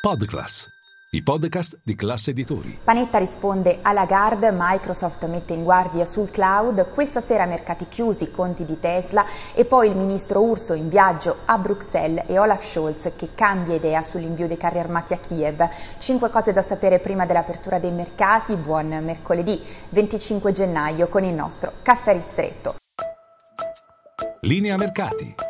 Podclass, i podcast di classe editori. Panetta risponde alla Lagarde, Microsoft mette in guardia sul cloud, questa sera mercati chiusi, conti di Tesla e poi il ministro Urso in viaggio a Bruxelles e Olaf Scholz che cambia idea sull'invio dei carri armati a Kiev. Cinque cose da sapere prima dell'apertura dei mercati, buon mercoledì 25 gennaio con il nostro caffè ristretto. Linea mercati.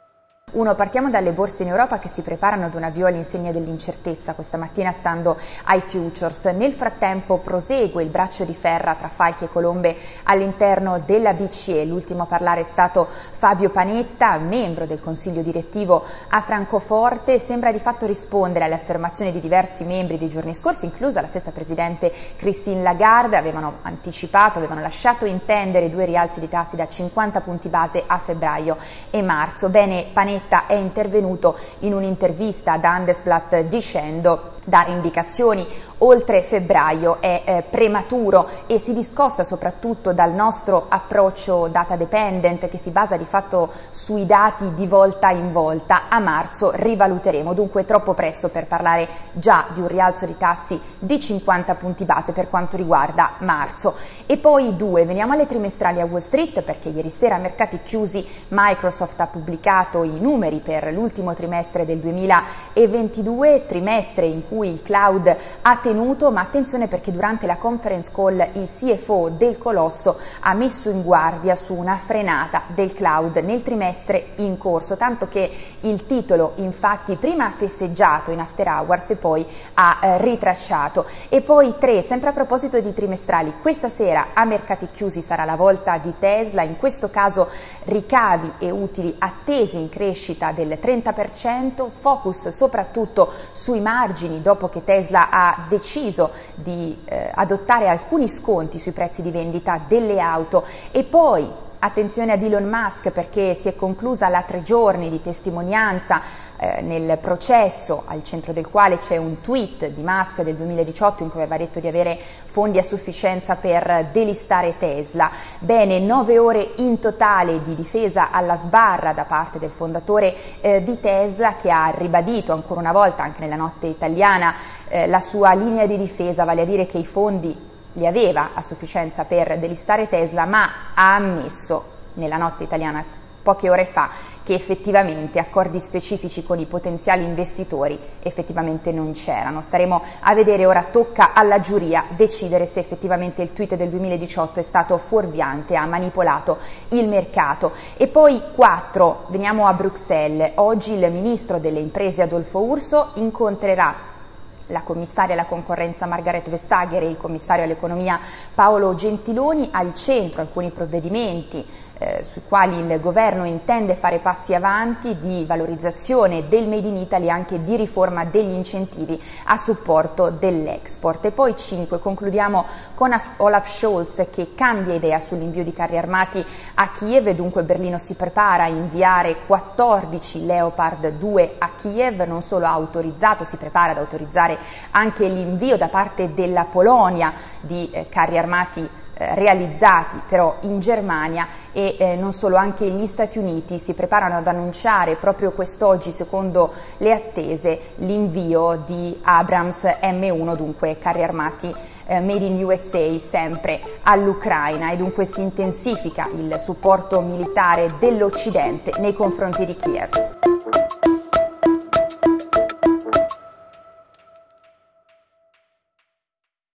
Uno, partiamo dalle borse in Europa che si preparano ad un avvio all'insegna dell'incertezza, questa mattina stando ai futures. Nel frattempo prosegue il braccio di ferra tra falchi e colombe all'interno della BCE. L'ultimo a parlare è stato Fabio Panetta, membro del consiglio direttivo a Francoforte. Sembra di fatto rispondere alle affermazioni di diversi membri dei giorni scorsi, inclusa la stessa presidente Christine Lagarde. Avevano anticipato, avevano lasciato intendere due rialzi di tassi da 50 punti base a febbraio e marzo. Bene, Panetta Brunetta è intervenuto in un'intervista ad Handelsblatt dicendo dare indicazioni oltre febbraio è eh, prematuro e si discosta soprattutto dal nostro approccio data dependent che si basa di fatto sui dati di volta in volta. A marzo rivaluteremo, dunque troppo presto per parlare già di un rialzo di tassi di 50 punti base per quanto riguarda marzo. E poi due, veniamo alle trimestrali a Wall Street perché ieri sera a mercati chiusi Microsoft ha pubblicato i numeri per l'ultimo trimestre del 2022, trimestre in cui il cloud ha tenuto, ma attenzione perché durante la conference call il CFO del Colosso ha messo in guardia su una frenata del cloud nel trimestre in corso, tanto che il titolo infatti prima ha festeggiato in after hours e poi ha eh, ritracciato. E poi tre, sempre a proposito di trimestrali, questa sera a mercati chiusi sarà la volta di Tesla, in questo caso ricavi e utili attesi in crescita del 30%, focus soprattutto sui margini dopo che Tesla ha deciso di eh, adottare alcuni sconti sui prezzi di vendita delle auto. E poi Attenzione ad Elon Musk perché si è conclusa la tre giorni di testimonianza eh, nel processo al centro del quale c'è un tweet di Musk del 2018 in cui aveva detto di avere fondi a sufficienza per delistare Tesla. Bene, nove ore in totale di difesa alla sbarra da parte del fondatore eh, di Tesla che ha ribadito ancora una volta anche nella notte italiana eh, la sua linea di difesa, vale a dire che i fondi li aveva a sufficienza per delistare Tesla, ma ha ammesso nella notte italiana poche ore fa che effettivamente accordi specifici con i potenziali investitori effettivamente non c'erano. Staremo a vedere, ora tocca alla giuria decidere se effettivamente il tweet del 2018 è stato fuorviante, ha manipolato il mercato. E poi quattro, veniamo a Bruxelles. Oggi il ministro delle imprese Adolfo Urso incontrerà la commissaria alla concorrenza Margaret Vestager e il commissario all'economia Paolo Gentiloni, al centro alcuni provvedimenti eh, sui quali il governo intende fare passi avanti di valorizzazione del Made in Italy e anche di riforma degli incentivi a supporto dell'export. E poi 5, concludiamo con Olaf Scholz che cambia idea sull'invio di carri armati a Kiev e dunque Berlino si prepara a inviare 14 Leopard 2 a Kiev, non solo ha autorizzato, si prepara ad autorizzare anche l'invio da parte della Polonia di eh, carri armati realizzati però in Germania e eh, non solo, anche gli Stati Uniti si preparano ad annunciare proprio quest'oggi, secondo le attese, l'invio di Abrams M1, dunque carri armati eh, made in USA sempre all'Ucraina e dunque si intensifica il supporto militare dell'Occidente nei confronti di Kiev.